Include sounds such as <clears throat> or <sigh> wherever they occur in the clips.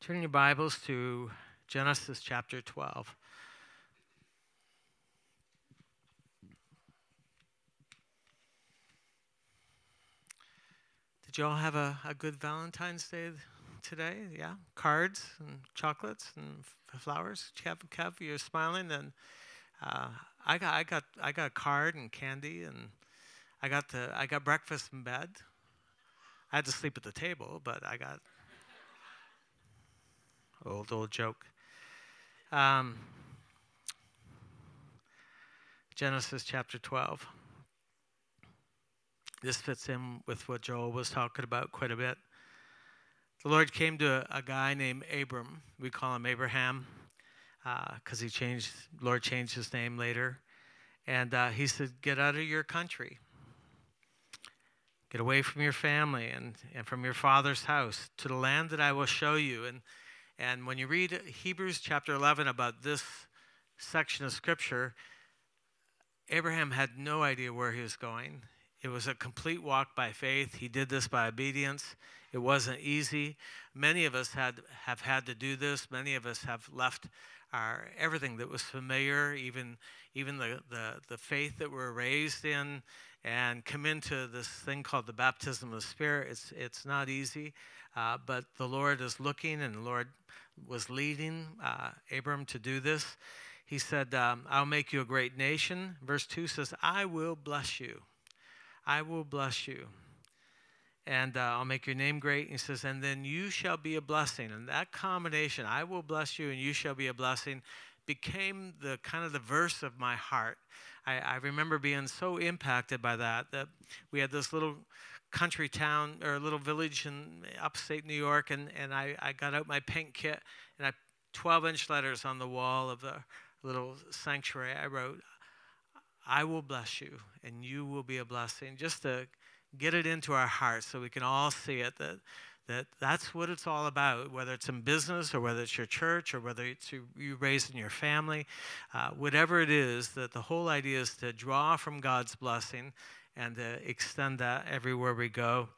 Turn your Bibles to Genesis chapter 12. Did you all have a, a good Valentine's Day today? Yeah? Cards and chocolates and f- flowers? Kev, Kev, you're smiling. And uh, I, got, I, got, I got a card and candy, and I got, the, I got breakfast in bed. I had to sleep at the table, but I got old old joke. Um, Genesis chapter 12. This fits in with what Joel was talking about quite a bit. The Lord came to a, a guy named Abram. We call him Abraham because uh, he changed. Lord changed his name later, and uh, he said, "Get out of your country." Get away from your family and, and from your father's house to the land that I will show you. And, and when you read Hebrews chapter 11 about this section of scripture, Abraham had no idea where he was going. It was a complete walk by faith. He did this by obedience. It wasn't easy. Many of us had, have had to do this. Many of us have left our everything that was familiar, even, even the, the, the faith that we're raised in, and come into this thing called the baptism of the Spirit. It's, it's not easy, uh, but the Lord is looking, and the Lord was leading uh, Abram to do this. He said, um, I'll make you a great nation. Verse 2 says, I will bless you. I will bless you. And uh, I'll make your name great. And he says, and then you shall be a blessing. And that combination, I will bless you and you shall be a blessing, became the kind of the verse of my heart. I, I remember being so impacted by that that we had this little country town or little village in upstate New York, and, and I, I got out my paint kit and I 12 inch letters on the wall of the little sanctuary. I wrote, I will bless you and you will be a blessing, just to get it into our hearts so we can all see it that that that's what it's all about, whether it's in business or whether it's your church or whether it's you, you raised in your family, uh, whatever it is, that the whole idea is to draw from God's blessing and to extend that everywhere we go.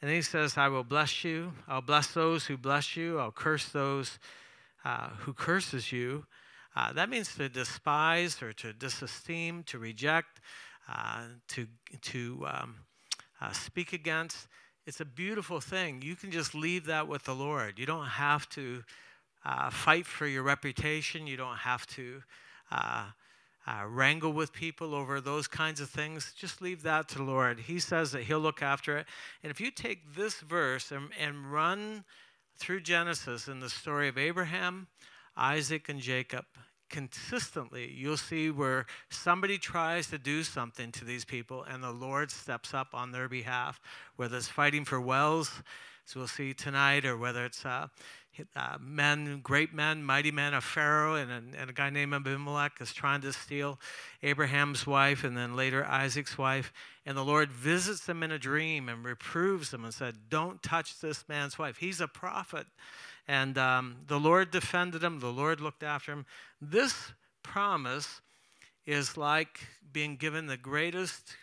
And then he says, I will bless you. I'll bless those who bless you. I'll curse those uh, who curses you. Uh, that means to despise or to disesteem, to reject, uh, to, to um, uh, speak against it's a beautiful thing. You can just leave that with the Lord. You don't have to uh, fight for your reputation. You don't have to uh, uh, wrangle with people over those kinds of things. Just leave that to the Lord. He says that He'll look after it. And if you take this verse and, and run through Genesis in the story of Abraham, Isaac, and Jacob, consistently, you'll see where somebody tries to do something to these people and the Lord steps up on their behalf, whether it's fighting for wells, as we'll see tonight, or whether it's uh, uh, men, great men, mighty men of Pharaoh, and a, and a guy named Abimelech is trying to steal Abraham's wife and then later Isaac's wife. And the Lord visits them in a dream and reproves them and said, Don't touch this man's wife. He's a prophet. And um, the Lord defended him, the Lord looked after him. This promise is like being given the greatest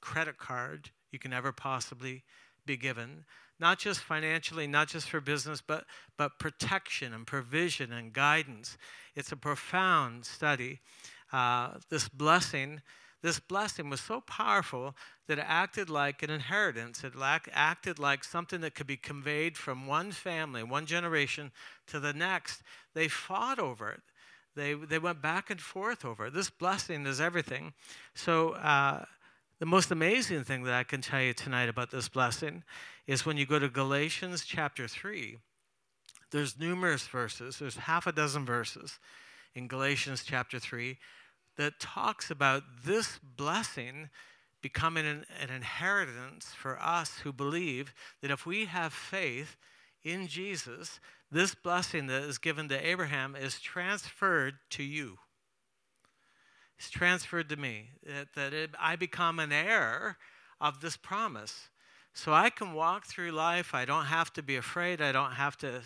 credit card you can ever possibly be given. Not just financially, not just for business, but, but protection and provision and guidance. It's a profound study. Uh, this blessing this blessing was so powerful that it acted like an inheritance. It acted like something that could be conveyed from one family, one generation to the next. They fought over it. They, they went back and forth over it. This blessing is everything. So, uh, the most amazing thing that I can tell you tonight about this blessing is when you go to Galatians chapter 3, there's numerous verses, there's half a dozen verses in Galatians chapter 3 that talks about this blessing becoming an, an, inheritance for us who believe that if we have faith in Jesus, this blessing that is given to Abraham is transferred to you. It's transferred to me, that, that it, I become an heir of this promise. So I can walk through life. I don't have to be afraid. I don't have to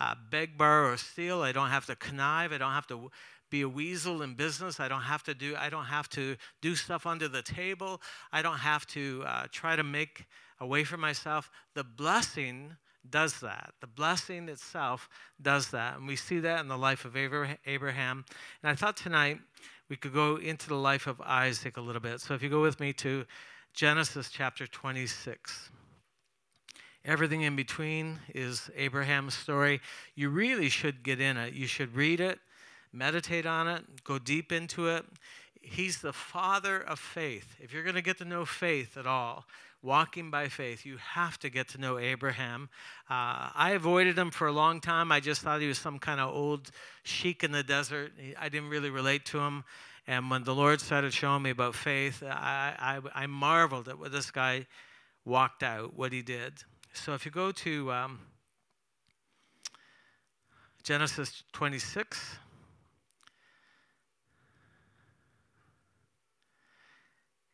uh, beg, borrow, or steal. I don't have to connive. I don't have to be a weasel in business. I don't have to do. I don't have to do stuff under the table. I don't have to uh, try to make a way for myself. The blessing does that. The blessing itself does that. And we see that in the life of Abraham. And I thought tonight we could go into the life of Isaac a little bit. So if you go with me to Genesis chapter 26. Everything in between is Abraham's story. You really should get in it. You should read it, meditate on it, go deep into it. He's the father of faith. If you're going to get to know faith at all, walking by faith, you have to get to know Abraham. Uh, I avoided him for a long time. I just thought he was some kind of old sheik in the desert. I didn't really relate to him. And when the Lord started showing me about faith, I, I, I marveled at what this guy walked out, what he did. So if you go to um, Genesis 26,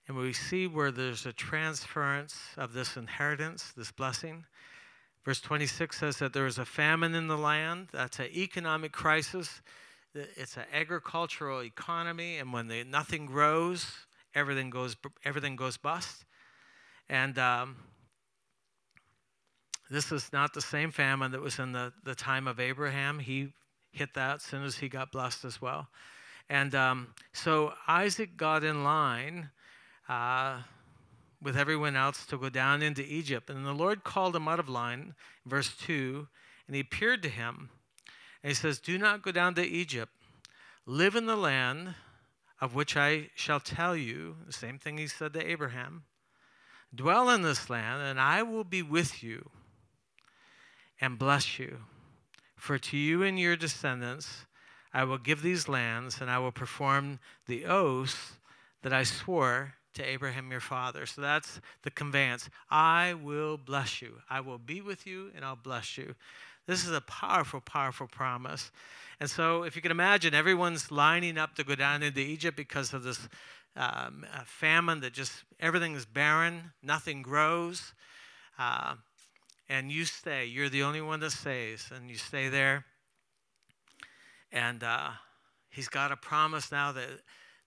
and we see where there's a transference of this inheritance, this blessing. Verse 26 says that there is a famine in the land. That's an economic crisis. It's an agricultural economy, and when the, nothing grows, everything goes everything goes bust. And um, this is not the same famine that was in the, the time of Abraham. He hit that as soon as he got blessed as well. And um, so Isaac got in line uh, with everyone else to go down into Egypt. And the Lord called him out of line, verse 2, and he appeared to him and he says, Do not go down to Egypt. Live in the land of which I shall tell you. The same thing he said to Abraham. Dwell in this land, and I will be with you and bless you. For to you and your descendants I will give these lands, and I will perform the oath that I swore to Abraham your father. So that's the conveyance. I will bless you. I will be with you, and I'll bless you. This is a powerful, powerful promise. And so, if you can imagine, everyone's lining up to go down into Egypt because of this um, famine that just everything is barren, nothing grows. Uh, and you stay. You're the only one that stays, and you stay there. And uh, he's got a promise now that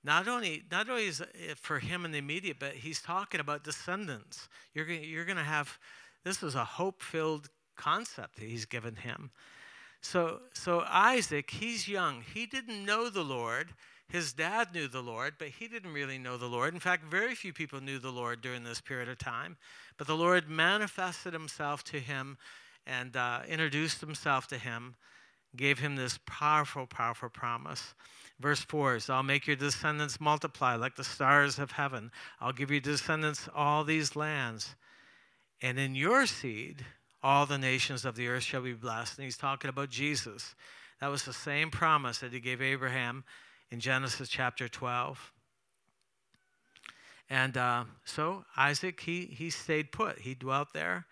not only not only is it for him in the immediate, but he's talking about descendants. You're you're going to have this is a hope-filled concept that he's given him. So, so Isaac, he's young. He didn't know the Lord. His dad knew the Lord, but he didn't really know the Lord. In fact, very few people knew the Lord during this period of time. But the Lord manifested himself to him and uh, introduced himself to him, gave him this powerful, powerful promise. Verse 4 is I'll make your descendants multiply like the stars of heaven. I'll give your descendants all these lands. And in your seed, all the nations of the earth shall be blessed. And he's talking about Jesus. That was the same promise that he gave Abraham in Genesis chapter 12. And uh, so Isaac, he, he stayed put. He dwelt there.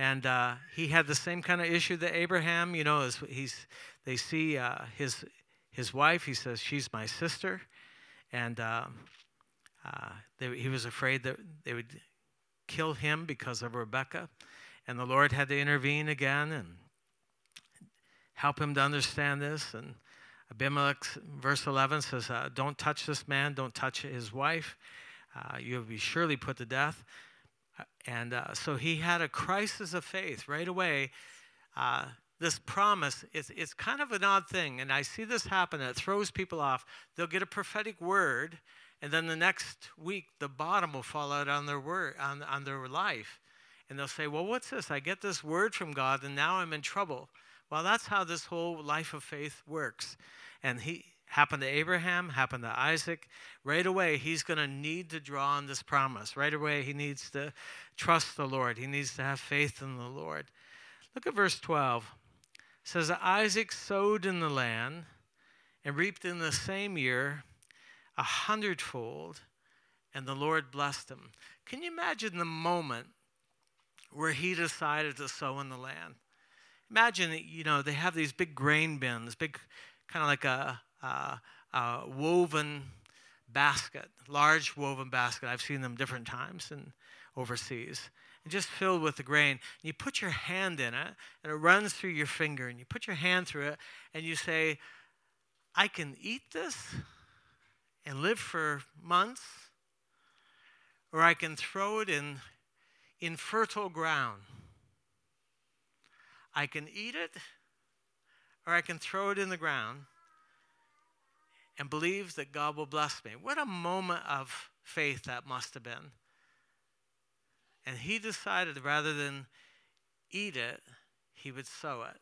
And uh, he had the same kind of issue that Abraham, you know, he's, they see uh, his, his wife, he says, She's my sister. And uh, uh, they, he was afraid that they would kill him because of Rebecca, And the Lord had to intervene again and help him to understand this. And Abimelech, verse 11 says, uh, Don't touch this man, don't touch his wife. Uh, you'll be surely put to death. And uh, so he had a crisis of faith right away. Uh, this promise, it's, it's kind of an odd thing. And I see this happen, it throws people off. They'll get a prophetic word, and then the next week, the bottom will fall out on their, word, on, on their life and they'll say, Well, what's this? I get this word from God and now I'm in trouble. Well, that's how this whole life of faith works. And he happened to Abraham, happened to Isaac. Right away, he's going to need to draw on this promise. Right away, he needs to trust the Lord. He needs to have faith in the Lord. Look at verse 12. It says, Isaac sowed in the land and reaped in the same year a hundredfold, and the Lord blessed him. Can you imagine the moment where he decided to sow in the land. Imagine, you know, they have these big grain bins, big, kind of like a, a, a, woven basket, large woven basket. I've seen them different times and overseas. And just filled with the grain. And you put your hand in it, and it runs through your finger, and you put your hand through it, and you say, I can eat this and live for months, or I can throw it in in fertile ground I can eat it or I can throw it in the ground and believes that God will bless me. What a moment of faith that must have been. And he decided rather than eat it, he would sow it.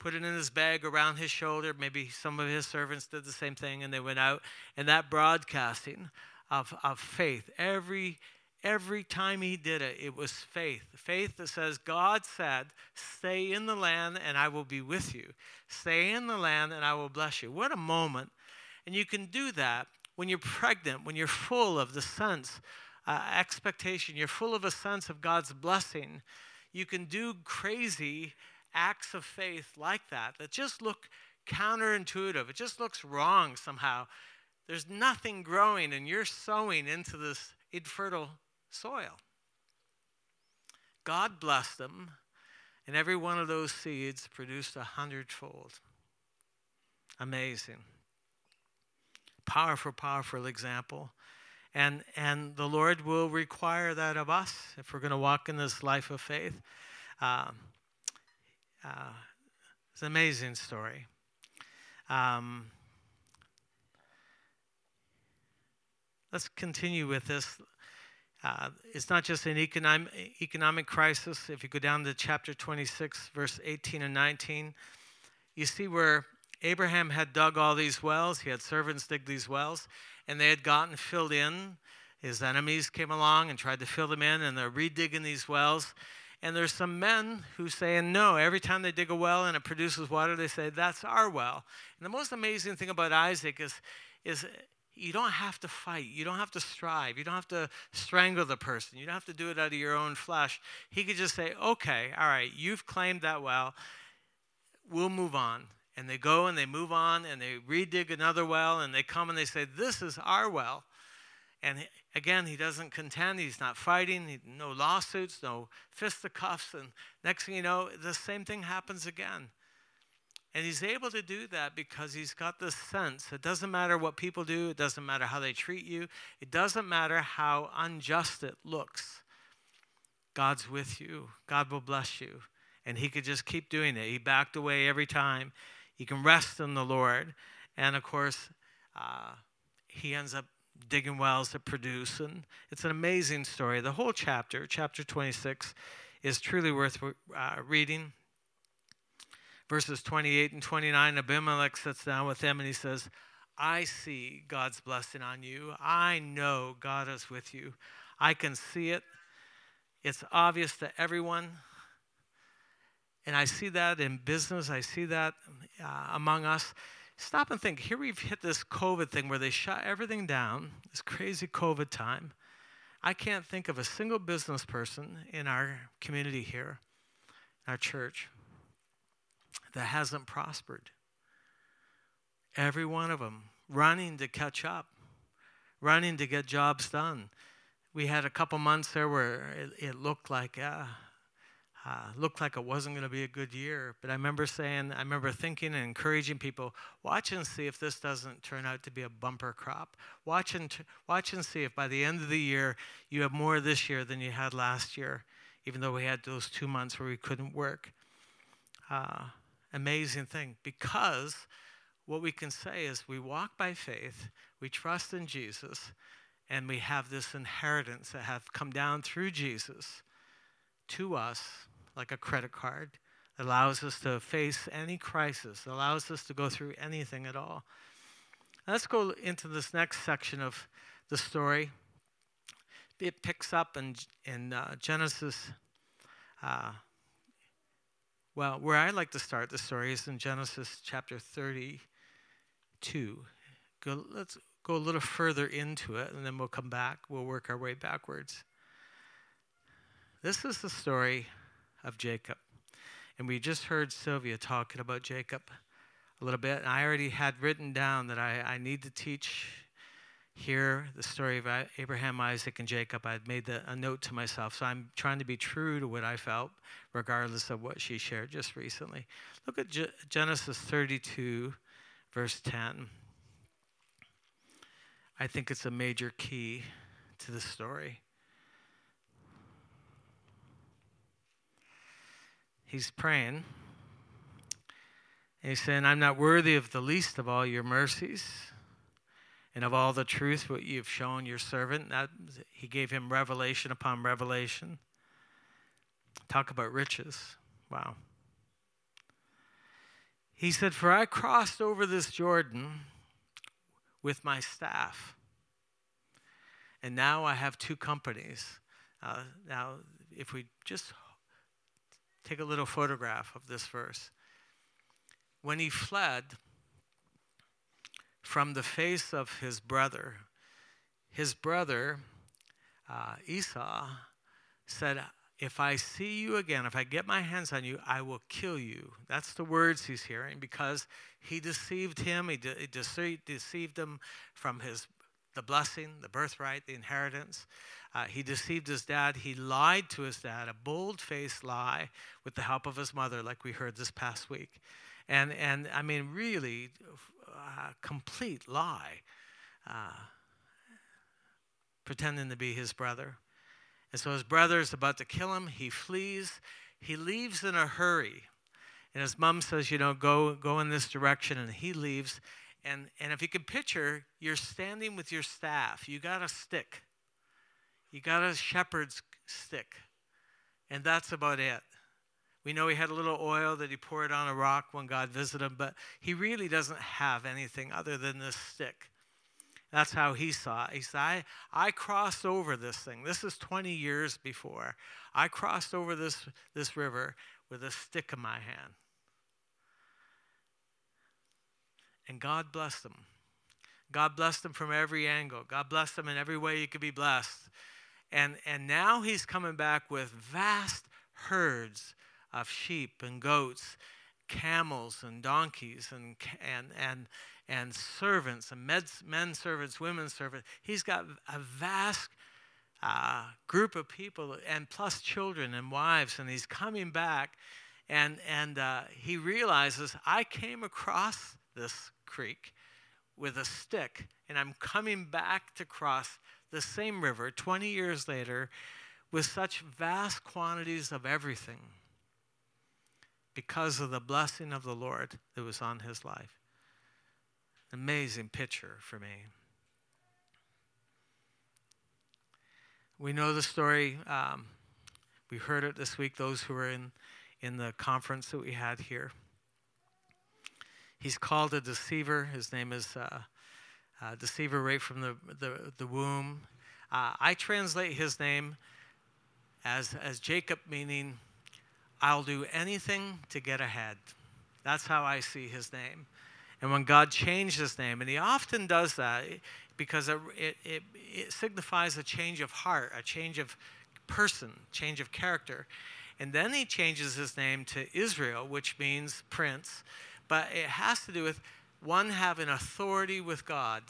Put it in his bag around his shoulder. Maybe some of his servants did the same thing and they went out. And that broadcasting of, of faith, every Every time he did it, it was faith. Faith that says, God said, Stay in the land and I will be with you. Stay in the land and I will bless you. What a moment. And you can do that when you're pregnant, when you're full of the sense, uh, expectation, you're full of a sense of God's blessing. You can do crazy acts of faith like that that just look counterintuitive. It just looks wrong somehow. There's nothing growing, and you're sowing into this infertile soil. God blessed them, and every one of those seeds produced a hundredfold. Amazing. Powerful, powerful example. And, and the Lord will require that of us if we're going to walk in this life of faith. Um, uh, it's an amazing story. Um, let's continue with this. Uh, it's not just an economic, economic crisis. If you go down to chapter 26, verse 18 and 19, you see where Abraham had dug all these wells. He had servants dig these wells, and they had gotten filled in. His enemies came along and tried to fill them in, and they're redigging these wells. And there's some men who say, no, every time they dig a well and it produces water, they say, that's our well. And the most amazing thing about Isaac is, is you don't have to fight. You don't have to strive. You don't have to strangle the person. You don't have to do it out of your own flesh. He could just say, okay, all right, you've claimed that well. We'll move on. And they go and they move on and they redig another well and they come and they say, this is our well. And again, he doesn't contend. He's not fighting. no lawsuits, no fisticuffs. And next thing you know, the same thing happens again. And he's able to do that because he's got this sense. It doesn't matter what people do, it doesn't matter how they treat you, it doesn't matter how unjust it looks. God's with you, God will bless you. And he could just keep doing it. He backed away every time. He can rest in the Lord. And of course, uh, he ends up digging wells that produce. And it's an amazing story. The whole chapter, chapter 26, is truly worth uh, reading verses 28 and 29, Abimelech sits down with them and he says, I see God's blessing on you. I know God is with you. I can see it. It's obvious to everyone. And I see that in business, I see that uh, among us. Stop and think. Here we've hit this COVID thing where they shut everything down, this crazy COVID time. I can't think of a single business person in our community here, our church, that hasn't prospered. Every one of them running to catch up, running to get jobs done. We had a couple months there where it, it looked like uh, uh, looked like it wasn't going to be a good year. But I remember saying, I remember thinking and encouraging people, watch and see if this doesn't turn out to be a bumper crop. Watch and, t- watch and see if by the end of the year you have more this year than you had last year, even though we had those two months where we couldn't work. Uh, amazing thing because what we can say is we walk by faith, we trust in Jesus, and we have this inheritance that have come down through Jesus to us like a credit card. that allows us to face any crisis, allows us to go through anything at all. Let's go into this next section of the story. It picks up in, in uh, Genesis uh, well, where I like to start the story is in Genesis chapter 32. Go, let's go a little further into it, and then we'll come back. We'll work our way backwards. This is the story of Jacob. And we just heard Sylvia talking about Jacob a little bit. And I already had written down that I, I need to teach hear the story of Abraham, Isaac, and Jacob, I'd made the, a note to myself. So I'm trying to be true to what I felt, regardless of what she shared just recently. Look at G- Genesis 32, verse 10. I think it's a major key to the story. he's praying. And he's saying, I'm not worthy of the least of all your mercies and of all the truth what you've shown your servant. That, he gave him revelation upon revelation. Talk about riches. Wow. He said, For I crossed over this Jordan with my staff, and now I have two companies. Uh, now, if we just take a little photograph of this verse, when he fled from the face of his brother, his brother uh, Esau said, if I see you again, if I get my hands on you, I will kill you. That's the words he's hearing because he deceived him. He, de- he deceived, deceived him from his the blessing, the birthright, the inheritance. Uh, he deceived his dad. He lied to his dad, a bold-faced lie, with the help of his mother, like we heard this past week, and and I mean really, uh, complete lie, uh, pretending to be his brother. And so his brother is about to kill him. He flees. He leaves in a hurry. And his mom says, you know, go, go in this direction. And he leaves. And, and if you can picture, you're standing with your staff. You got a stick. You got a shepherd's stick. And that's about it. We know he had a little oil that he poured on a rock when God visited him, but he really doesn't have anything other than this stick. That's how he saw it. He said, I, I crossed over this thing. This is 20 years before. I crossed over this, this river with a stick in my hand. And God blessed him. God blessed him from every angle. God blessed him in every way he could be blessed. And, and now he's coming back with vast herds of sheep and goats, camels and donkeys and, and, and, and servants, and med, men servants, women servants. He's got a vast uh, group of people, and plus children and wives, and he's coming back, and and uh, he realizes I came across this creek with a stick, and I'm coming back to cross the same river 20 years later with such vast quantities of everything because of the blessing of the Lord that was on his life amazing picture for me. We know the story. Um, we heard it this week, those who were in, in the conference that we had here. He's called a deceiver. His name is uh, uh, deceiver right from the, the, the womb. Uh, I translate his name as, as Jacob, meaning, I'll do anything to get ahead. That's how I see his name. And when God changed his name, and he often does that eh, because it, it, it, signifies a change of heart, a change of person, change of character. And then he changes his name to Israel, which means prince. But it has to do with one having authority with God.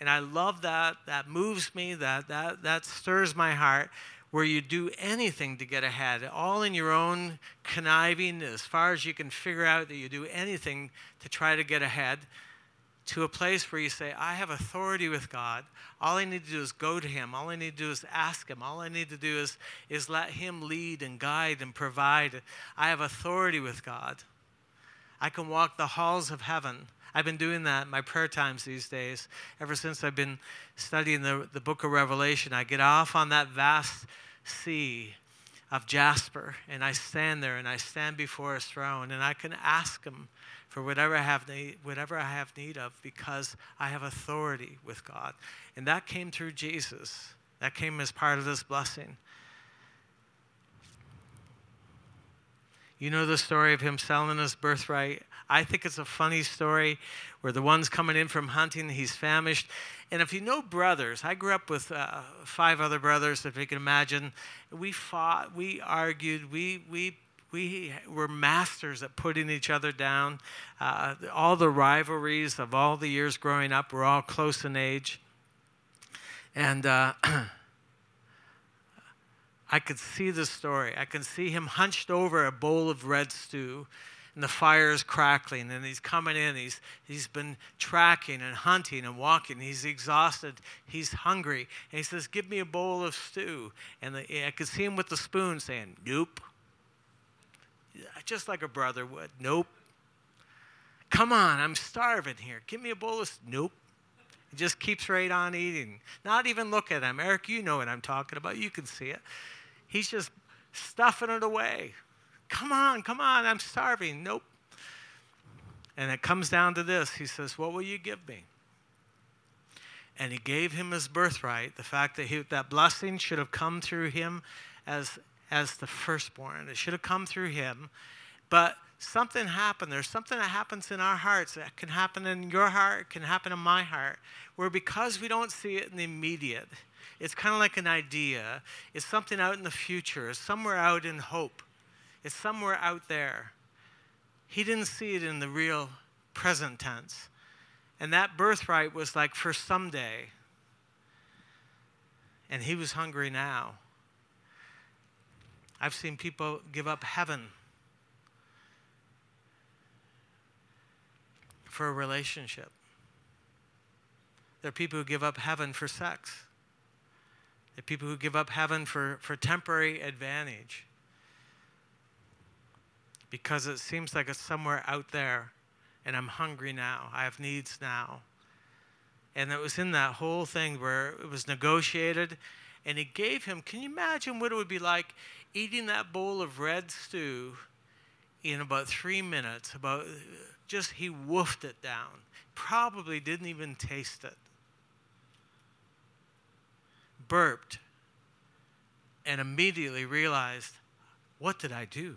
And I love that. That moves me. That, that, that stirs my heart where you do anything to get ahead, all in your own conniving, as far as you can figure out that you do anything to try to get ahead, to a place where you say, I have authority with God. All I need to do is go to Him. All I need to do is ask Him. All I need to do is, is let Him lead and guide and provide. I have authority with God. I can walk the halls of heaven. I've been doing that in my prayer times these days. Ever since I've been studying the, the book of Revelation, I get off on that vast sea of jasper, and I stand there and I stand before his throne, and I can ask him for whatever I have need, whatever I have need of, because I have authority with God, and that came through Jesus. That came as part of this blessing. You know the story of him selling his birthright. I think it's a funny story where the one's coming in from hunting, he's famished, and if you know brothers, I grew up with uh, five other brothers, if you can imagine. We fought, we argued, we, we, we were masters at putting each other down. Uh, all the rivalries of all the years growing up were all close in age. And uh, <clears throat> I could see the story. I can see him hunched over a bowl of red stew and the fire is crackling and he's coming in he's, he's been tracking and hunting and walking he's exhausted he's hungry and he says give me a bowl of stew and the, i could see him with the spoon saying nope just like a brother would. Nope. Come on, I'm starving here. Give me a bowl of. stew. Nope. He just keeps right on eating. Not even look at him. Eric, you know what I'm talking about. You can see it. He's just stuffing it away. Come on, come on, I'm starving. Nope. And it comes down to this. He says, What will you give me? And he gave him his birthright, the fact that he, that blessing should have come through him as, as the firstborn. It should have come through him. But something happened. There's something that happens in our hearts that can happen in your heart, can happen in my heart, where because we don't see it in the immediate, it's kind of like an idea. It's something out in the future, it's somewhere out in hope, it's somewhere out there. He didn't see it in the real present tense. And that birthright was like for someday. And he was hungry now. I've seen people give up heaven for a relationship. There are people who give up heaven for sex. Are people who give up heaven for, for temporary advantage because it seems like it's somewhere out there and I'm hungry now. I have needs now. And it was in that whole thing where it was negotiated and he gave him, can you imagine what it would be like eating that bowl of red stew in about three minutes? About just he woofed it down. Probably didn't even taste it. Burped and immediately realized, what did I do?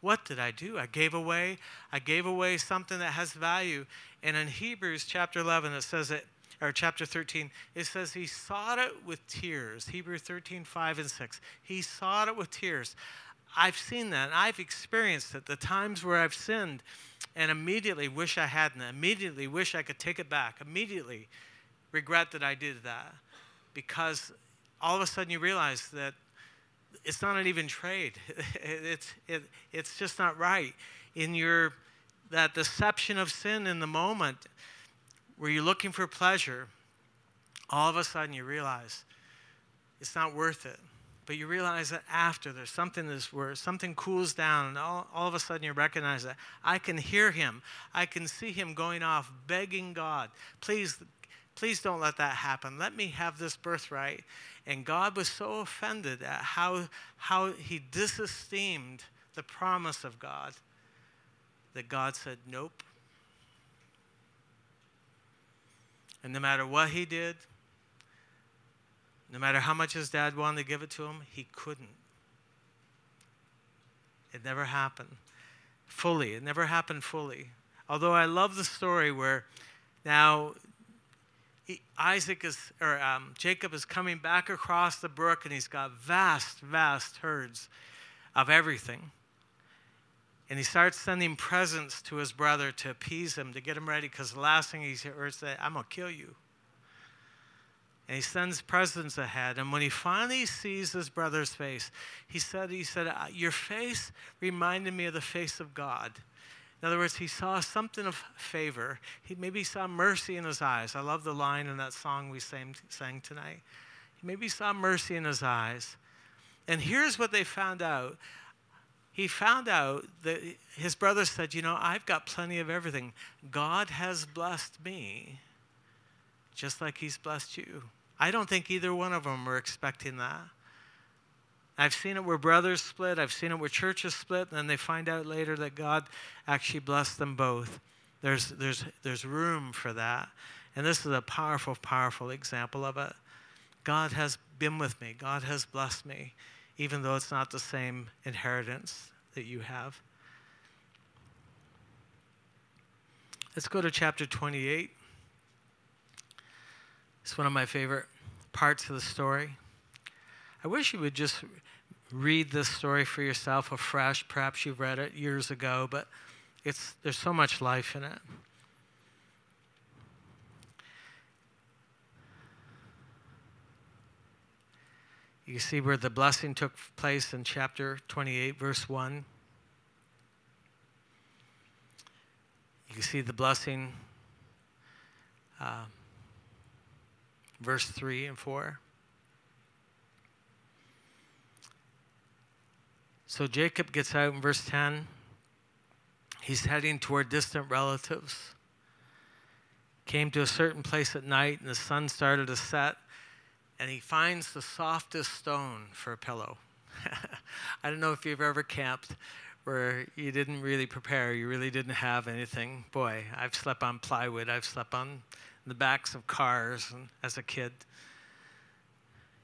What did I do? I gave away, I gave away something that has value. And in Hebrews chapter 11, it says it, or chapter 13, it says he sought it with tears. Hebrews 13, 5 and 6. He sought it with tears. I've seen that. I've experienced it. The times where I've sinned and immediately wish I hadn't, immediately wish I could take it back, immediately regret that I did that. Because all of a sudden you realize that it's not an even trade. <laughs> It's, it, it's just not right. In your, that deception of sin in the moment where you're looking for pleasure, all of a sudden you realize it's not worth it. But you realize that after there's something that's where something cools down, and all, all of a sudden you recognize that I can hear him. I can see him going off begging God, please, please don't let that happen. Let me have this birthright. And God was so offended at how, how he disesteemed the promise of God that God said, Nope. And no matter what he did, no matter how much his dad wanted to give it to him, he couldn't. It never happened fully. It never happened fully. Although I love the story where now Isaac is, or um, Jacob is coming back across the brook and he's got vast, vast herds of everything. And he starts sending presents to his brother to appease him, to get him ready, because the last thing he hears is, that, I'm going to kill you. And he sends presents ahead. And when he finally sees his brother's face, he said, he said, Your face reminded me of the face of God. In other words, he saw something of favor. He maybe saw mercy in his eyes. I love the line in that song we sang, tonight. He maybe saw mercy in his eyes. And here's what they found out. He found out that his brother said, You know, I've got plenty of everything. God has blessed me just like he's blessed you. I don't think either one of them were expecting that. I've seen it where brothers split, I've seen it where churches split, and then they find out later that God actually blessed them both. There's, there's, there's room for that. And this is a powerful, powerful example of it. God has been with me, God has blessed me, even though it's not the same inheritance that you have. Let's go to chapter 28. It's one of my favorite parts of the story. I wish you would just read this story for yourself afresh. Perhaps you've read it years ago, but it's, there's so much life in it. You see where the blessing took place in chapter 28, verse 1. You see the blessing, uh, verse 3 and 4. So Jacob gets out in verse 10. He's heading toward distant relatives. Came to a certain place at night, and the sun started to set, and he finds the softest stone for a pillow. <laughs> I don't know if you've ever camped where you didn't really prepare, you really didn't have anything. Boy, I've slept on plywood, I've slept on the backs of cars and, as a kid.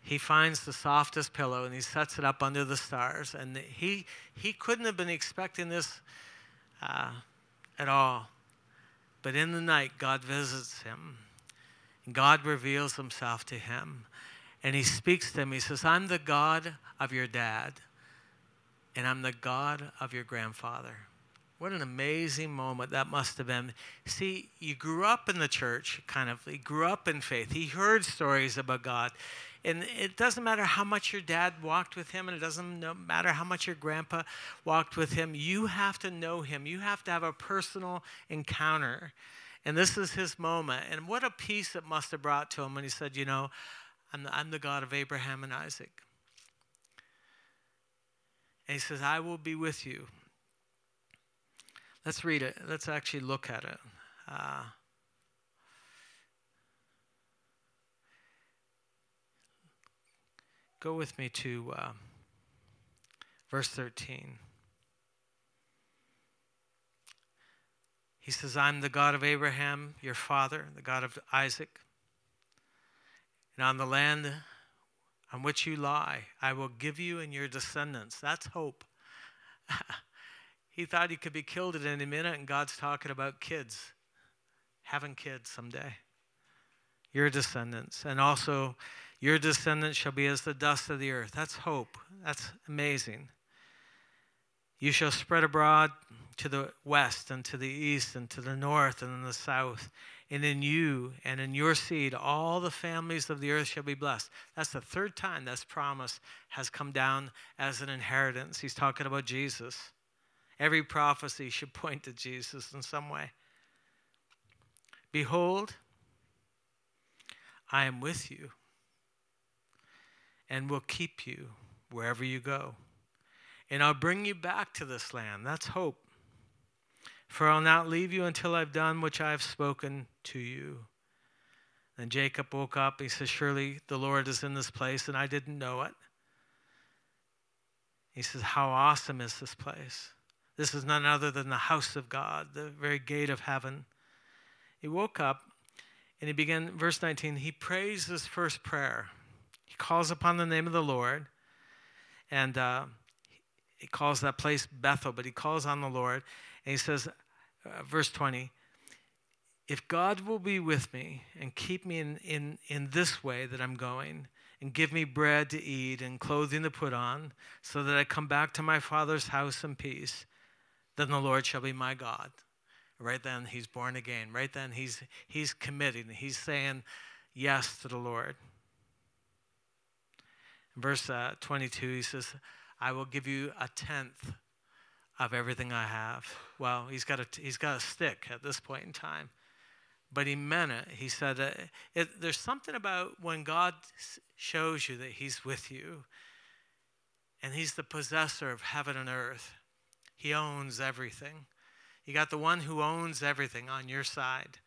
He finds the softest pillow and he sets it up under the stars. And he, he couldn't have been expecting this uh, at all. But in the night, God visits him. God reveals himself to him. And he speaks to him. He says, I'm the God of your dad, and I'm the God of your grandfather. What an amazing moment that must have been. See, you grew up in the church, kind of. He grew up in faith. He heard stories about God. And it doesn't matter how much your dad walked with him, and it doesn't matter how much your grandpa walked with him. You have to know him. You have to have a personal encounter. And this is his moment. And what a peace it must have brought to him when he said, You know, I'm the, I'm the God of Abraham and Isaac. And he says, I will be with you. Let's read it. Let's actually look at it. Uh, go with me to uh, verse 13. He says, I'm the God of Abraham, your father, the God of Isaac. And on the land on which you lie, I will give you and your descendants. That's hope. <laughs> he thought he could be killed at any minute, and God's talking about kids, having kids someday. Your descendants. And also, your descendants shall be as the dust of the earth. That's hope. That's amazing. You shall spread abroad to the west and to the east and to the north and in the south and in you and in your seed all the families of the earth shall be blessed. That's the third time this promise has come down as an inheritance. He's talking about Jesus. Every prophecy should point to Jesus in some way. Behold, I am with you and will keep you wherever you go. And I'll bring you back to this land. That's hope. For I'll not leave you until I've done which I have spoken to you. Then Jacob woke up. He says, Surely the Lord is in this place, and I didn't know it. He says, How awesome is this place? This is none other than the house of God, the very gate of heaven. He woke up and he began, verse 19, he prays his first prayer. Calls upon the name of the Lord, and uh, he calls that place Bethel, but he calls on the Lord. And he says, uh, verse 20, if God will be with me and keep me in, in, in this way that I'm going, and give me bread to eat and clothing to put on, so that I come back to my father's house in peace, then the Lord shall be my God. Right then, he's born again. Right then, he's, he's committing. He's saying yes to the Lord. In verse uh, 22, he says, I will give you a tenth of everything I have. Well, he's got a, he's got a stick at this point in time. But he meant it. He said, uh, it, There's something about when God shows you that he's with you and he's the possessor of heaven and earth, he owns everything. You got the one who owns everything on your side.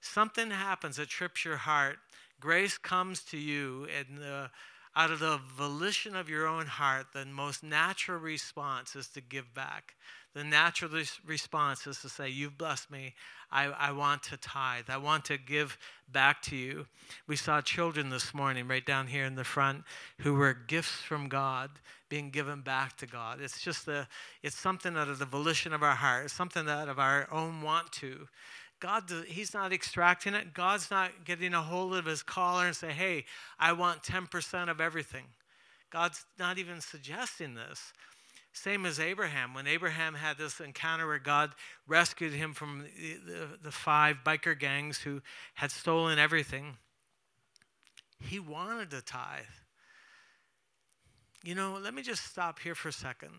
Something happens that trips your heart. Grace comes to you, and the out of the volition of your own heart, the most natural response is to give back. The natural response is to say, You've blessed me. I, I want to tithe. I want to give back to you. We saw children this morning, right down here in the front, who were gifts from God being given back to God. It's just the, it's something out of the volition of our heart, it's something out of our own want to. God, He's not extracting it. God's not getting a hold of His collar and say, hey, I want 10% of everything. God's not even suggesting this. Same as Abraham. When Abraham had this encounter where God rescued him from the, the, five biker gangs who had stolen everything, he wanted to tithe. You know, let me just stop here for a second.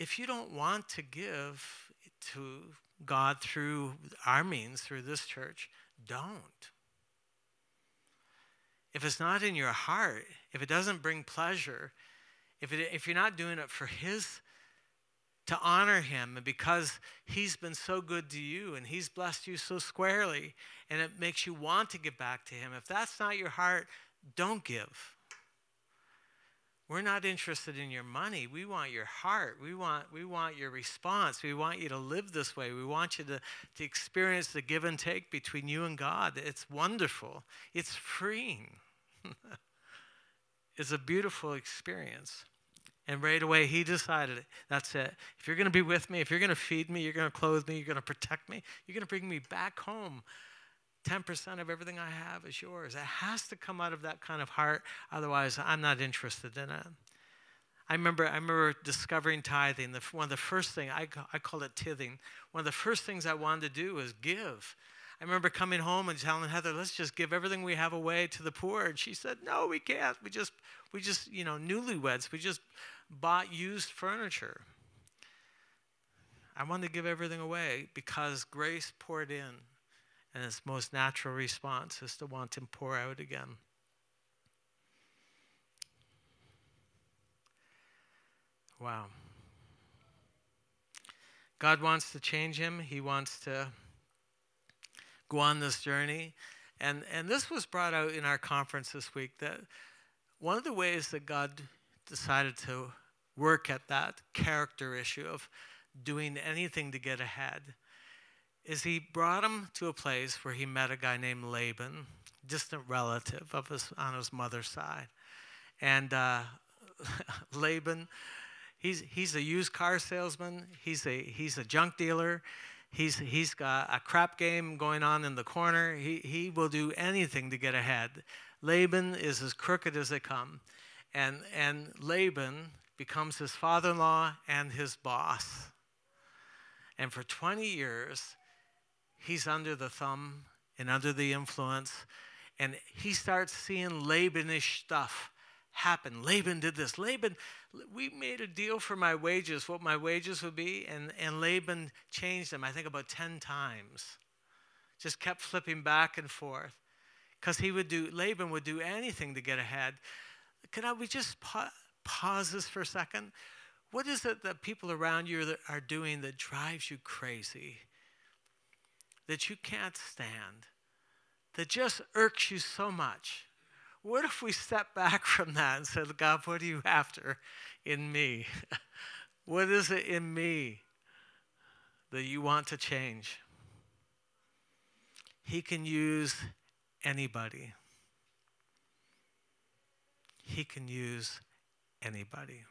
If you don't want to give to God through our means, through this church, don't. If it's not in your heart, if it doesn't bring pleasure, if, it, if you're not doing it for His, to honor Him, and because He's been so good to you and He's blessed you so squarely, and it makes you want to give back to Him, if that's not your heart, don't give. We're not interested in your money. We want your heart. We want, we want your response. We want you to live this way. We want you to, to experience the give and take between you and God. It's wonderful, it's freeing. <laughs> it's a beautiful experience. And right away, he decided that's it. If you're going to be with me, if you're going to feed me, you're going to clothe me, you're going to protect me, you're going to bring me back home. 10% of everything I have is yours. It has to come out of that kind of heart. Otherwise, I'm not interested in it. I remember, I remember discovering tithing. The, one of the first things, I, I call it tithing. One of the first things I wanted to do was give. I remember coming home and telling Heather, let's just give everything we have away to the poor. And she said, no, we can't. We just, we just, you know, newlyweds, we just bought used furniture. I wanted to give everything away because grace poured in and his most natural response is to want Him pour out again. Wow. God wants to change him. He wants to go on this journey. And, and this was brought out in our conference this week that one of the ways that God decided to work at that character issue of doing anything to get ahead is he brought him to a place where he met a guy named Laban, distant relative of his on his mother's side, and uh, <laughs> Laban, he's he's a used car salesman. He's a he's a junk dealer. He's he's got a crap game going on in the corner. He he will do anything to get ahead. Laban is as crooked as they come, and and Laban becomes his father-in-law and his boss. And for 20 years, he's under the thumb and under the influence, and he starts seeing Labanish stuff happen. Laban did this. Laban, we made a deal for my wages, what my wages would be, and, and Laban changed them, I think, about 10 times. Just kept flipping back and forth. Because he would do, Laban would do anything to get ahead. Can I, we just pa- pause this for a second? What is it that people around you are doing that drives you crazy? That you can't stand, that just irks you so much. What if we step back <laughs> from that and said, God, what are you after in me? <laughs> what is it in me that you want to change? He can use anybody. He can use anybody.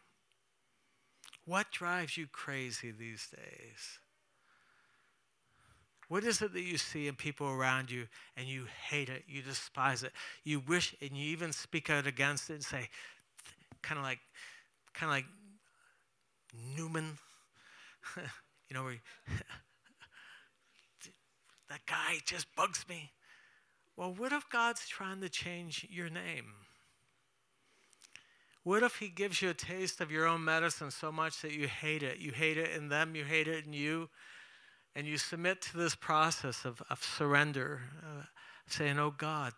What drives you crazy these days? What is it that you see in people around you and you hate it, you despise it, you wish, and you even speak out against it and say, kind of like, kind of like Newman, <laughs> you know, where <laughs> that guy just bugs me. Well, what if God's trying to change your name? What if He gives you a taste of your own medicine so much that you hate it? You hate it in them, you hate it in you, and you submit to this process of, of surrender, uh, saying, Oh God.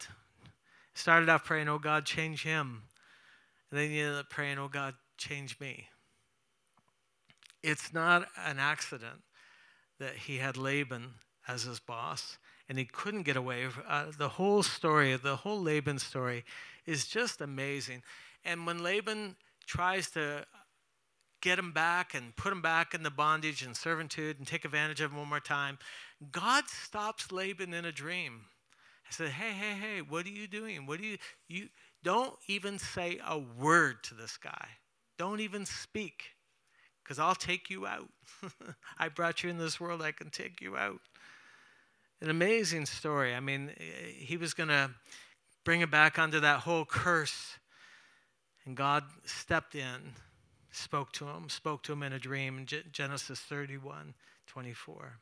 Started off praying, Oh God, change him. And then you end up praying, Oh God, change me. It's not an accident that he had Laban as his boss and he couldn't get away. Uh, the whole story, the whole Laban story, is just amazing. And when Laban tries to get him back and put him back in the bondage and servitude and take advantage of him one more time. God stops Laban in a dream. I said, Hey, hey, hey, what are you doing? What do you you don't even say a word to this guy. Don't even speak. Because I'll take you out. <laughs> I brought you in this world, I can take you out. An amazing story. I mean, eh, he was going to bring it back under that whole curse. And God stepped in spoke to him, spoke to him in a dream Genesis 31 24.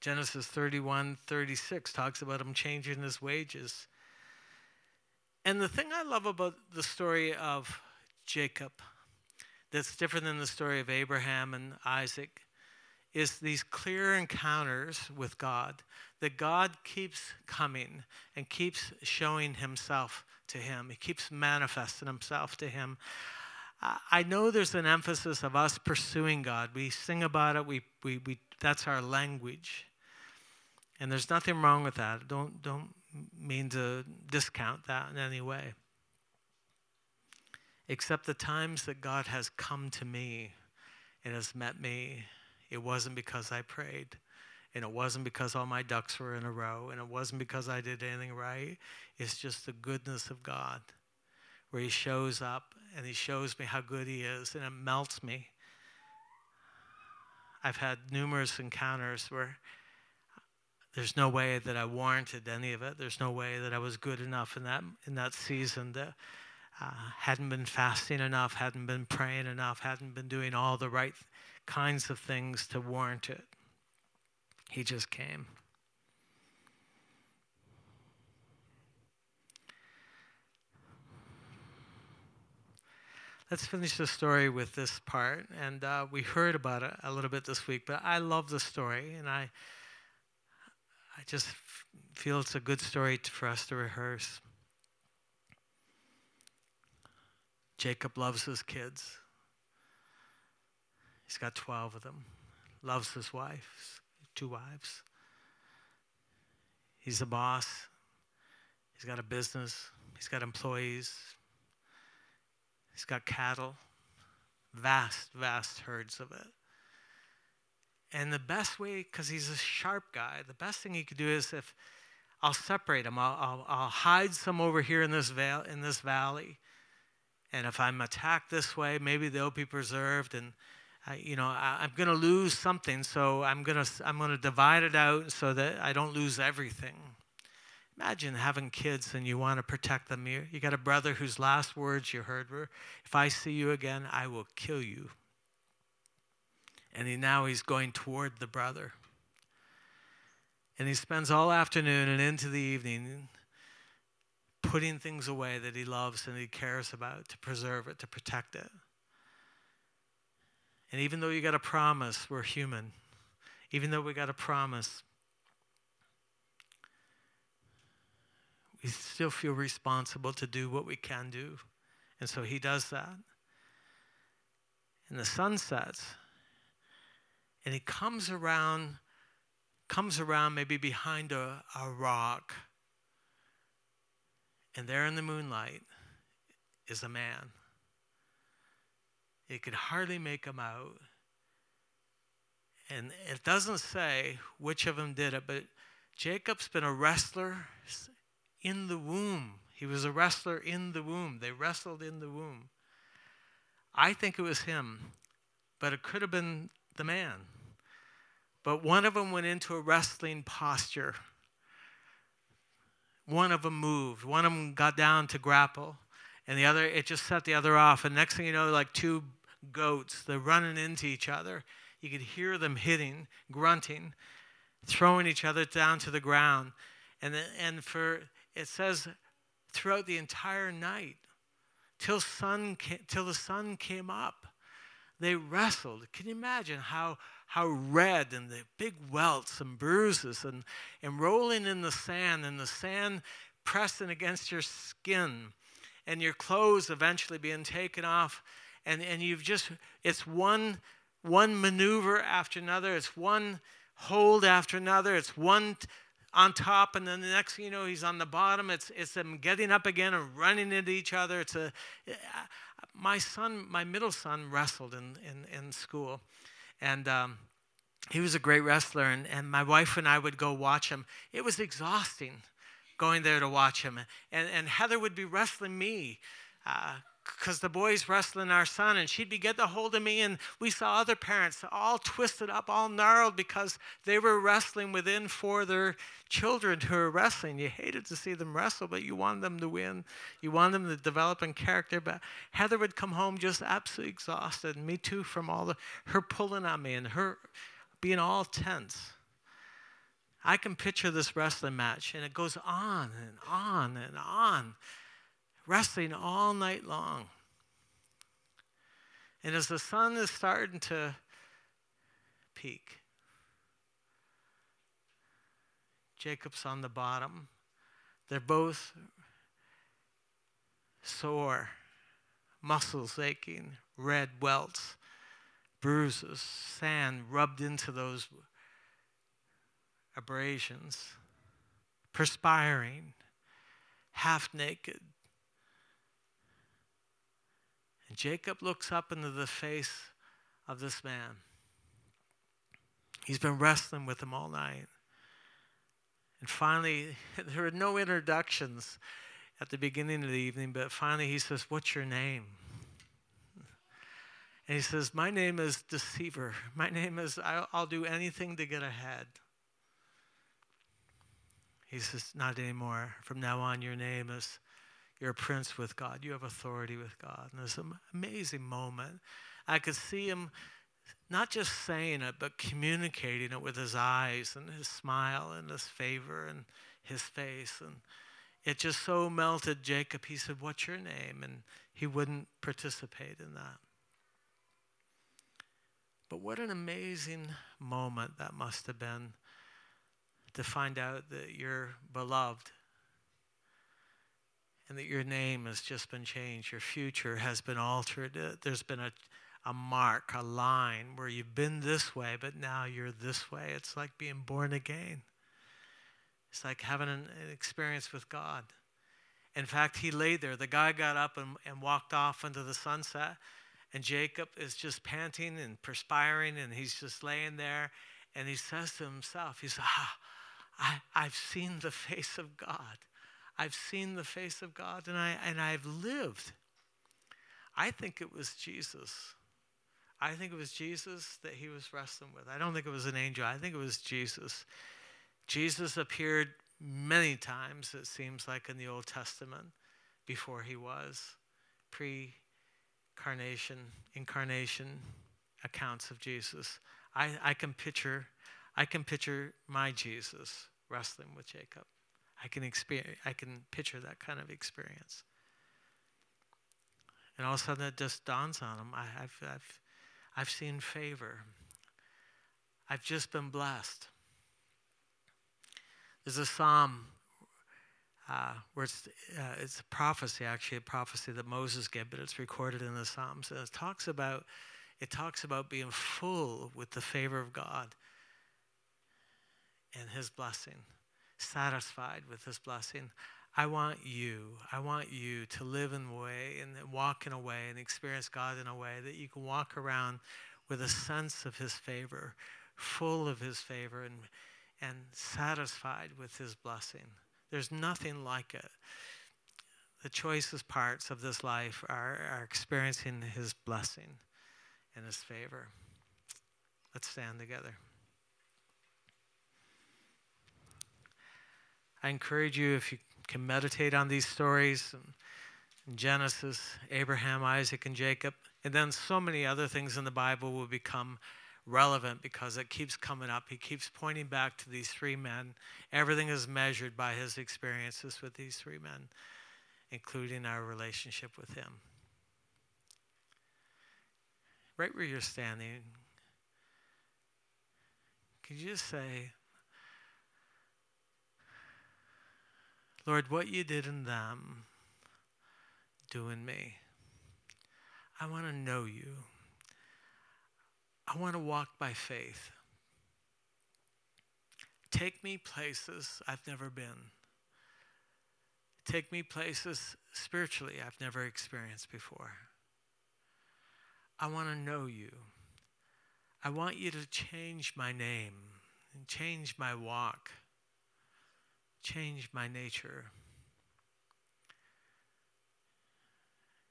Genesis 31 36 talks about him changing his wages. And the thing I love about the story of Jacob that's different than the story of Abraham and Isaac is these clear encounters with God, that God keeps coming and keeps showing himself to him. He keeps manifesting himself to him. I know there's an emphasis of us pursuing God. We sing about it, we, we, we, that's our language. And there's nothing wrong with that. Don't, don't mean to discount that in any way. Except the times that God has come to me and has met me, it wasn't because I prayed. And it wasn't because all my ducks were in a row. And it wasn't because I did anything right. It's just the goodness of God where He shows up and He shows me how good He is and it melts me. I've had numerous encounters where there's no way that I warranted any of it. There's no way that I was good enough in that in that season that uh, hadn't been fasting enough, hadn't been praying enough, hadn't been doing all the right kinds of things to warrant it. He just came. Let's finish the story with this part. And uh, we heard about it a little bit this week, but I love the story, and I, I just feel it's a good story for us to rehearse. Jacob loves his kids. He's got 12 of them. Loves his wife, two wives. He's a boss. He's got a business. He's got employees. He's got cattle, vast, vast herds of it. And the best way, because he's a sharp guy, the best thing he could do is if I'll separate them, I'll, I'll, I'll hide some over here in this, val- in this valley. And if I'm attacked this way, maybe they'll be preserved. And, you know, I, I'm going to lose something, so I'm going to I'm going to divide it out so that I don't lose everything. Imagine having kids and you want to protect them. You, you got a brother whose last words you heard were, If I see you again, I will kill you. And he, now he's going toward the brother. And he spends all afternoon and into the evening putting things away that he loves and he cares about to preserve it, to protect it. And even though you got a promise, we're human. Even though we got a promise, we still feel responsible to do what we can do. And so he does that. And the sun sets, and he comes around, comes around maybe behind a, a rock. And there in the moonlight is a man. He could hardly make him out. And it doesn't say which of them did it, but Jacob's been a wrestler in the womb. He was a wrestler in the womb. They wrestled in the womb. I think it was him, but it could have been the man. But one of them went into a wrestling posture. One of them moved. One of them got down to grapple, and the other, it just set the other off. And next thing you know, like two goats, they're running into each other. You could hear them hitting, grunting, throwing each other down to the ground. And, and for it says throughout the entire night till sun till the sun came up they wrestled can you imagine how how red and the big welts and bruises and, and rolling in the sand and the sand pressing against your skin and your clothes eventually being taken off and, and you've just it's one one maneuver after another it's one hold after another it's one on top, and then the next thing you know, he's on the bottom. It's, it's them getting up again and running into each other. It's a, my son, my middle son, wrestled in, in, in school. And um, he was a great wrestler, and, and my wife and I would go watch him. It was exhausting going there to watch him. And, and Heather would be wrestling me. Uh, because the boys wrestling our son, and she'd be getting a hold of me, and we saw other parents all twisted up, all gnarled because they were wrestling within for their children who were wrestling. You hated to see them wrestle, but you wanted them to win. You wanted them to develop in character. But Heather would come home just absolutely exhausted, and me too, from all the her pulling on me and her being all tense. I can picture this wrestling match, and it goes on and on and on wrestling all night long. And as the sun is starting to peak, Jacob's on the bottom. They're both sore, muscles aching, red welts, bruises, sand rubbed into those abrasions, perspiring, half naked, and Jacob looks up into the face of this man. He's been wrestling with him all night. And finally, <laughs> there are no introductions at the beginning of the evening, but finally he says, What's your name? <laughs> And he says, My name is Deceiver. My name is, I'll, I'll do anything to get ahead. He says, Not anymore. From now on, your name is, you're a prince with God. You have authority with God. And an amazing moment. I could see him not just saying it, but communicating it with his eyes and his smile and his favor and his face. And it just so melted Jacob. He said, What's your name? And he wouldn't participate in that. But what an amazing moment that must have been to find out that you're beloved and that your name has just been changed. Your future has been altered. There's been a, a mark, a line where you've been this way, but now you're this way. It's like being born again. It's like having an, an experience with God. In fact, he lay there. The guy got up and, and walked off into the sunset, and Jacob is just panting and perspiring, and he's just laying there. And he says to himself, He's, ah, I, I've seen the face of God. I've seen the face of God, and, I, and I've lived. I think it was Jesus. I think it was Jesus that he was wrestling with. I don't think it was an angel. I think it was Jesus. Jesus appeared many times, it seems like, in the Old Testament before he was. Pre incarnation, incarnation accounts of Jesus. I, I can picture I can picture my Jesus wrestling with Jacob. I can experience I can picture that kind of experience. And all of a sudden it just dawns on him. I, have I've, I've seen favor. I've just been blessed. There's a psalm uh, where it's, uh, it's a prophecy, actually, a prophecy that Moses gave, but it's recorded in the Psalms. And it talks about, it talks about being full with the favor of God and His blessing, satisfied with His blessing. I want you, I want you to live in a way and walk in a way and experience God in a way that you can walk around with a sense of His favor, full of His favor, and and satisfied with his blessing. There's nothing like it. The choicest parts of this life are, are experiencing his blessing and his favor. Let's stand together. I encourage you, if you can meditate on these stories um, in Genesis, Abraham, Isaac, and Jacob, and then so many other things in the Bible will become relevant because it keeps coming up. He keeps pointing back to these three men. Everything is measured by his experiences with these three men, including our relationship with him. Right where you're standing, could you just say, Lord, what you did in them, do in me. I want to know you. I want to walk by faith. Take me places I've never been. Take me places spiritually I've never experienced before. I want to know you. I want you to change my name and change my walk, change my nature.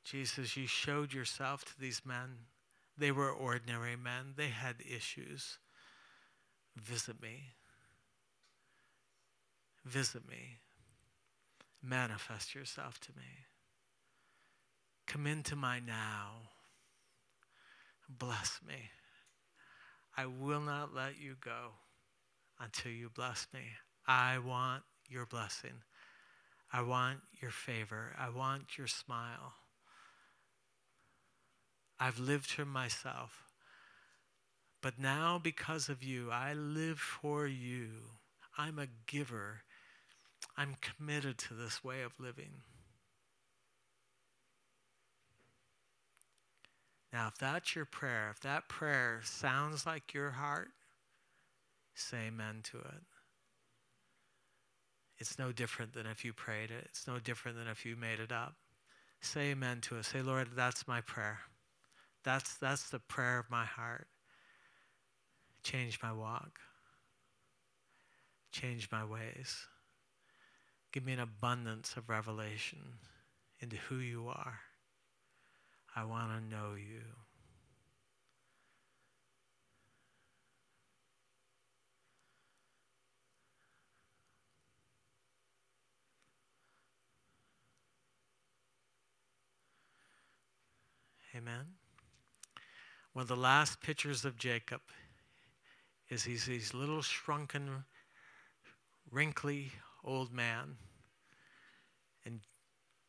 Jesus, you showed yourself to these men they were ordinary men, they had issues. Visit me. Visit me. Manifest yourself to me. Come into my now. Bless me. I will not let you go until you bless me. I want your blessing. I want your favor. I want your smile. I've lived for myself. But now, because of you, I live for you. I'm a giver. I'm committed to this way of living. Now, if that's your prayer, if that prayer sounds like your heart, say amen to it. It's no different than if you prayed it. It's no different than if you made it up. Say amen to it. Say, Lord, that's my prayer. That's, that's the prayer of my heart. Change my walk. Change my ways. Give me an abundance of revelation into who you are. I want to know you. Amen. One of the last pictures of Jacob is he's this little shrunken, wrinkly old man. And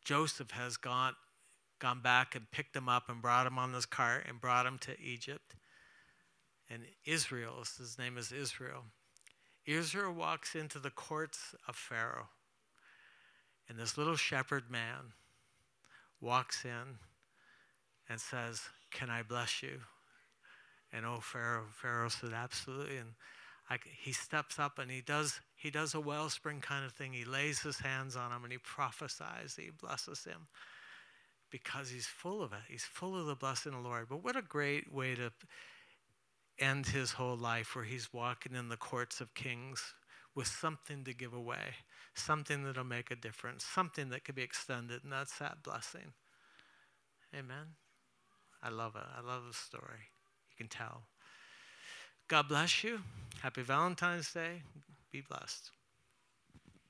Joseph has gone gone back and picked him up and brought him on this cart and brought him to Egypt. And Israel, his name is Israel. Israel walks into the courts of Pharaoh. And this little shepherd man walks in and says, Can I bless you? And oh, Pharaoh, Pharaoh said, Absolutely. And I, he steps up and he does, he does a wellspring kind of thing. He lays his hands on him and he prophesies, he blesses him because he's full of it. He's full of the blessing of the Lord. But what a great way to end his whole life where he's walking in the courts of kings with something to give away, something that'll make a difference, something that could be extended, and that's that blessing. Amen. I love it. I love the story. You can tell. God bless you. Happy Valentine's Day. Be blessed.